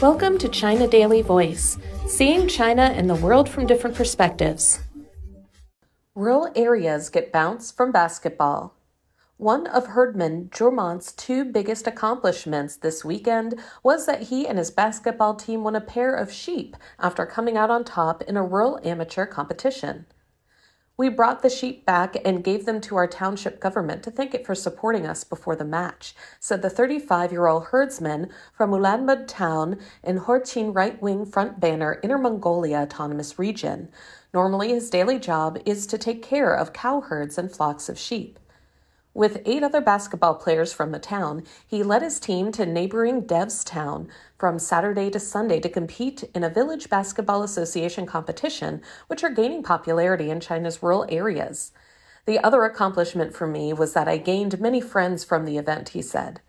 Welcome to China Daily Voice, seeing China and the world from different perspectives. Rural areas get bounced from basketball. One of Herdman Juramt's two biggest accomplishments this weekend was that he and his basketball team won a pair of sheep after coming out on top in a rural amateur competition. We brought the sheep back and gave them to our township government to thank it for supporting us before the match, said the 35 year old herdsman from Ulaanmod town in Horqin right wing front banner Inner Mongolia Autonomous Region. Normally, his daily job is to take care of cow herds and flocks of sheep. With eight other basketball players from the town, he led his team to neighboring Devstown from Saturday to Sunday to compete in a Village Basketball Association competition, which are gaining popularity in China's rural areas. The other accomplishment for me was that I gained many friends from the event, he said.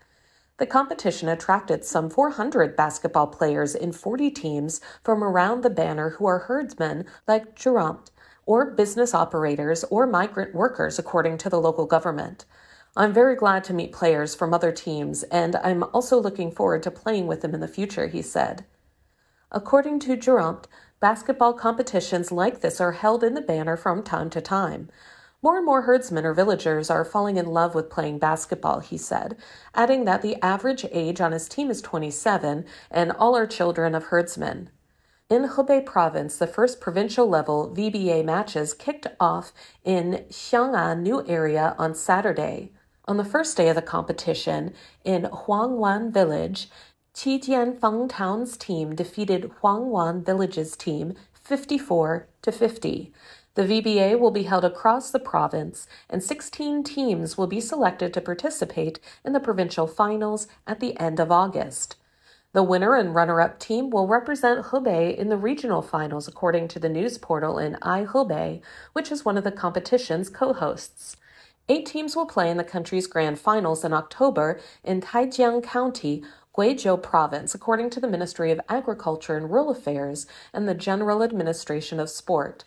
The competition attracted some 400 basketball players in 40 teams from around the banner who are herdsmen like Juramt or business operators or migrant workers, according to the local government. I'm very glad to meet players from other teams, and I'm also looking forward to playing with them in the future, he said. According to Juramt, basketball competitions like this are held in the banner from time to time. More and more herdsmen or villagers are falling in love with playing basketball, he said, adding that the average age on his team is 27 and all are children of herdsmen. In Hebei province, the first provincial level VBA matches kicked off in Xiong'an New Area on Saturday. On the first day of the competition, in Huangwan Village, Qijianfeng Town's team defeated Huangwan Village's team 54 to 50. The VBA will be held across the province, and 16 teams will be selected to participate in the provincial finals at the end of August. The winner and runner up team will represent Hebei in the regional finals, according to the news portal in iHebei, which is one of the competition's co hosts. Eight teams will play in the country's grand finals in October in Taijiang County, Guizhou Province, according to the Ministry of Agriculture and Rural Affairs and the General Administration of Sport.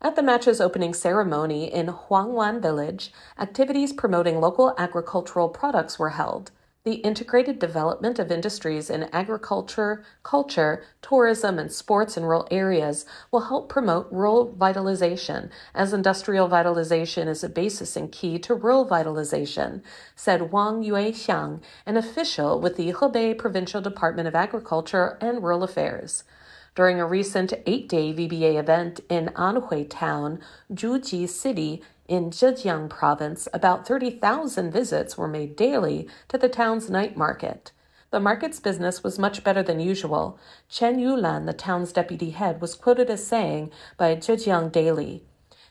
At the match's opening ceremony in Huangwan Village, activities promoting local agricultural products were held the integrated development of industries in agriculture, culture, tourism, and sports in rural areas will help promote rural vitalization, as industrial vitalization is a basis and key to rural vitalization, said Wang Yuexiang, an official with the Hebei Provincial Department of Agriculture and Rural Affairs. During a recent eight day VBA event in Anhua Town, Zhuji City, in Zhejiang province, about 30,000 visits were made daily to the town's night market. The market's business was much better than usual. Chen Yulan, the town's deputy head, was quoted as saying by Zhejiang Daily,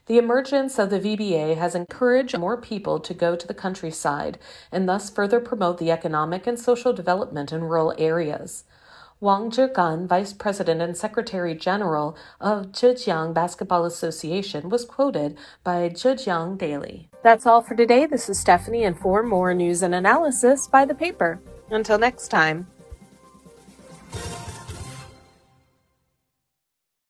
the emergence of the VBA has encouraged more people to go to the countryside and thus further promote the economic and social development in rural areas. Wang Zhigan, Vice President and Secretary General of Zhejiang Basketball Association, was quoted by Zhejiang Daily. That's all for today. This is Stephanie, and for more news and analysis, by the paper. Until next time.